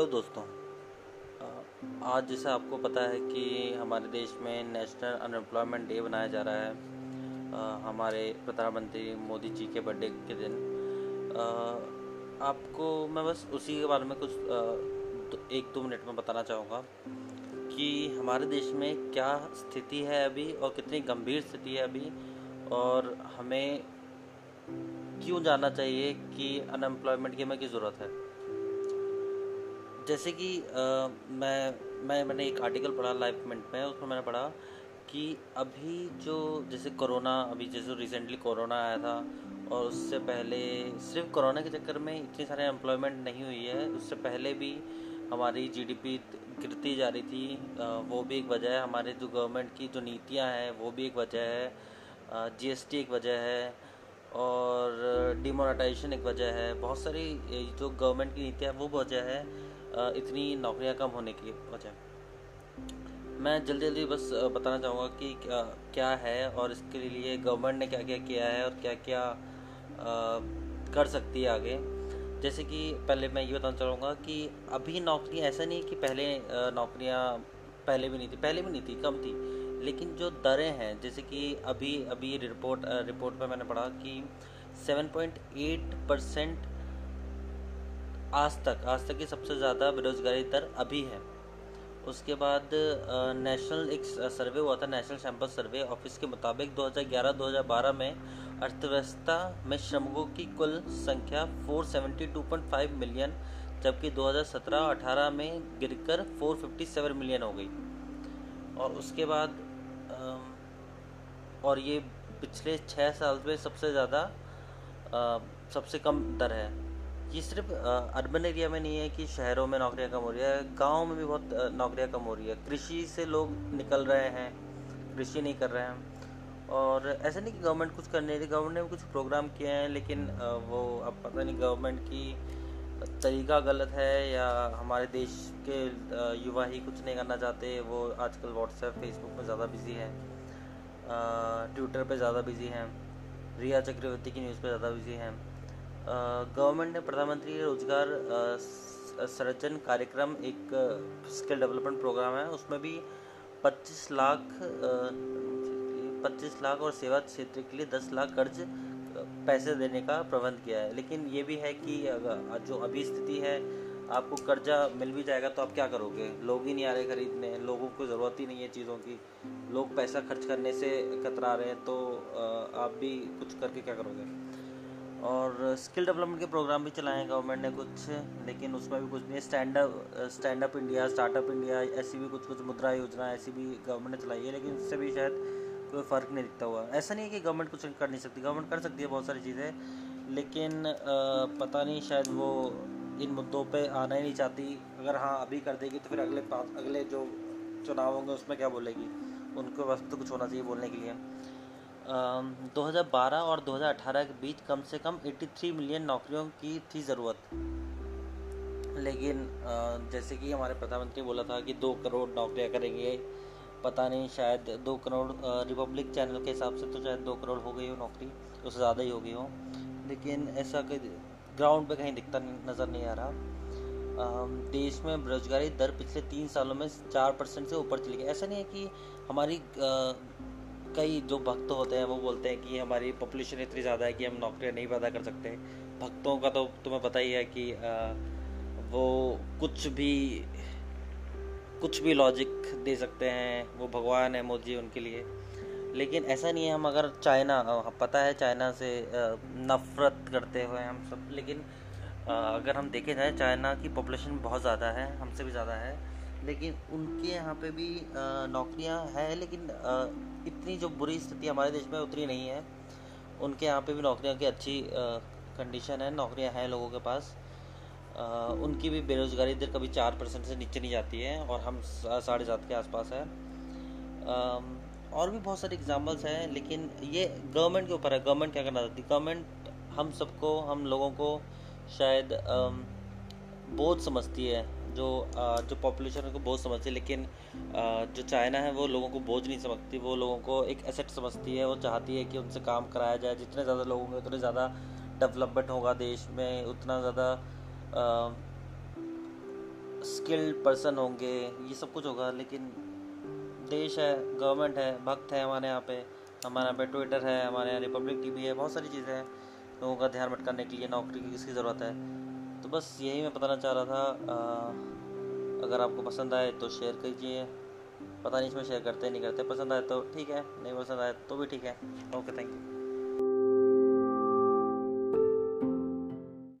Hello दोस्तों आज जैसे आपको पता है कि हमारे देश में नेशनल अनएम्प्लॉयमेंट डे बनाया जा रहा है हमारे प्रधानमंत्री मोदी जी के बर्थडे के दिन। आपको मैं बस उसी के बारे में कुछ एक दो मिनट में बताना चाहूँगा कि हमारे देश में क्या स्थिति है अभी और कितनी गंभीर स्थिति है अभी और हमें क्यों जानना चाहिए कि अनएम्प्लॉयमेंट की हमें की ज़रूरत है। जैसे कि मैं मैं, मैंने एक आर्टिकल पढ़ा लाइफ मिनट में, उसमें मैंने पढ़ा कि अभी जो जैसे कोरोना, अभी जैसे रिसेंटली कोरोना आया था और उससे पहले, सिर्फ़ कोरोना के चक्कर में इतनी सारे एम्प्लॉयमेंट नहीं हुई है, उससे पहले भी हमारी जीडीपी गिरती जा रही थी वो भी एक वजह है, हमारे जो गवर्नमेंट की जो नीतियाँ हैं, वो भी एक वजह है जीएसटी एक वजह है और डिमोनेटाइजेशन एक वजह है, बहुत सारी जो गवर्नमेंट की नीतियाँ वो वजह है इतनी नौकरियाँ कम होने की वजह। मैं जल्दी जल्दी बस बताना चाहूँगा कि क्या क्या है और इसके लिए गवर्नमेंट ने क्या क्या किया है और क्या क्या कर सकती है आगे। जैसे कि पहले मैं ये बताना चाहूँगा कि अभी नौकरी ऐसा नहीं कि पहले नौकरियाँ पहले भी नहीं थी। पहले भी नहीं थी, कम थी। लेकिन जो दरें हैं, जैसे कि अभी अभी रिपोर्ट रिपोर्ट में मैंने पढ़ा कि 7.8 परसेंट आज तक आज तक की सबसे ज़्यादा बेरोजगारी दर अभी है। उसके बाद नेशनल एक सर्वे हुआ था नेशनल सैंपल सर्वे ऑफ़िस के मुताबिक 2011-2012 में अर्थव्यवस्था में श्रमिकों की कुल संख्या 472.5 मिलियन जबकि 2017-18 में गिरकर 457 मिलियन हो गई। और उसके बाद और ये पिछले छः साल में सबसे ज़्यादा सबसे कम दर है। ये सिर्फ़ अर्बन एरिया में नहीं है कि शहरों में नौकरियाँ कम हो रही है। गाँव में भी बहुत नौकरियाँ कम हो रही है। कृषि से लोग निकल रहे हैं। कृषि नहीं कर रहे हैं और ऐसा नहीं कि गवर्नमेंट कुछ कर नहीं रही। गवर्नमेंट ने कुछ प्रोग्राम किए हैं, लेकिन वो अब पता नहीं गवर्नमेंट की तरीका गलत है या हमारे देश के युवा ही कुछ नहीं करना चाहते। वो आजकल व्हाट्सएप फेसबुक में ज़्यादा बिज़ी हैं। ट्विटर पे ज़्यादा बिज़ी हैं। रिया चक्रवर्ती की न्यूज़ पे ज़्यादा बिज़ी हैं। गवर्नमेंट ने प्रधानमंत्री रोज़गार सृजन कार्यक्रम एक स्किल डेवलपमेंट प्रोग्राम है। उसमें भी 25 लाख पच्चीस लाख और सेवा क्षेत्र के लिए 10 लाख कर्ज पैसे देने का प्रबंध किया है। लेकिन ये भी है कि जो अभी स्थिति है, आपको कर्जा मिल भी जाएगा तो आप क्या करोगे? लोग ही नहीं आ रहे खरीदने, लोगों को ज़रूरत ही नहीं है चीज़ों की। लोग पैसा खर्च करने से कतरा रहे हैं तो आप भी कुछ करके क्या करोगे? और स्किल डेवलपमेंट के प्रोग्राम भी चलाए हैं गवर्नमेंट ने कुछ, लेकिन उसमें भी कुछ नहीं। Stand stand up India startup India ऐसी भी कुछ कुछ मुद्रा योजना, ऐसी भी गवर्नमेंट ने चलाई है, लेकिन उससे भी शायद कोई फ़र्क नहीं दिखता हुआ। ऐसा नहीं है कि गवर्नमेंट कुछ कर नहीं सकती। गवर्नमेंट कर सकती है बहुत सारी चीज़ें, लेकिन पता नहीं शायद वो इन मुद्दों पे आना ही नहीं चाहती। अगर हाँ अभी कर देगी तो फिर अगले पास, अगले जो चुनाव होंगे उसमें क्या बोलेगी? उनके पास तो कुछ होना चाहिए बोलने के लिए। 2012 और 2018 के बीच कम से कम 83 मिलियन नौकरियों की थी ज़रूरत। लेकिन जैसे कि हमारे प्रधानमंत्री बोला था कि दो करोड़ नौकरियाँ करेंगे, पता नहीं शायद दो करोड़ रिपब्लिक चैनल के हिसाब से तो शायद दो करोड़ हो गई हो नौकरी, उससे ज़्यादा ही हो गई हो। लेकिन ऐसा कोई ग्राउंड पे कहीं दिखता नज़र नहीं आ रहा। देश में बेरोजगारी दर पिछले तीन सालों में चार परसेंट से ऊपर चली गई। ऐसा नहीं है कि हमारी कई जो भक्त होते हैं वो बोलते हैं कि हमारी पॉपुलेशन इतनी ज़्यादा है कि हम नौकरियाँ नहीं पैदा कर सकते। भक्तों का तो तुम्हें पता ही है कि आ, वो कुछ भी कुछ भी लॉजिक दे सकते हैं। वो भगवान है मोदी उनके लिए। लेकिन ऐसा नहीं है हम अगर चाइना पता है चाइना से नफ़रत करते हुए हम सब लेकिन अगर हम देखे जाए चाइना की पॉपुलेशन बहुत ज़्यादा है हमसे भी ज़्यादा है। लेकिन उनके यहाँ पे भी नौकरियाँ हैं, लेकिन इतनी जो बुरी स्थिति हमारे देश में उतनी नहीं है। उनके यहाँ पे भी नौकरियों की अच्छी कंडीशन है, नौकरियाँ हैं लोगों के पास। उनकी भी बेरोज़गारी दर कभी चार परसेंट से नीचे नहीं जाती है, और हम साढ़े सात के आसपास है। और भी बहुत सारे एग्जाम्पल्स हैं, लेकिन ये गवर्नमेंट के ऊपर है। गवर्नमेंट क्या करना चाहती? है गवर्नमेंट हम सबको, हम लोगों को शायद बोझ समझती है। जो जो पॉपुलेशन को बोझ समझती है, लेकिन जो चाइना है, वो लोगों को बोझ नहीं समझती। वो लोगों को एक एसेट समझती है वो चाहती है कि उनसे काम कराया जाए। जितने ज़्यादा लोग होंगे उतने ज़्यादा डेवलपमेंट होगा देश में, उतना ज़्यादा स्किल्ड पर्सन होंगे, ये सब कुछ होगा। लेकिन देश है गवर्नमेंट है, भक्त है हमारे यहाँ पे। हमारे यहाँ पे ट्विटर है, हमारे यहाँ रिपब्लिक टीवी है, बहुत सारी चीज़ें हैं। लोगों का ध्यान भटकाने के लिए, नौकरी की किसकी ज़रूरत है। तो बस यही मैं बताना चाह रहा था आ, अगर आपको पसंद आए तो शेयर कीजिए। पता नहीं इसमें शेयर करते नहीं करते पसंद आए तो ठीक है नहीं पसंद आए तो भी ठीक है। Okay thank you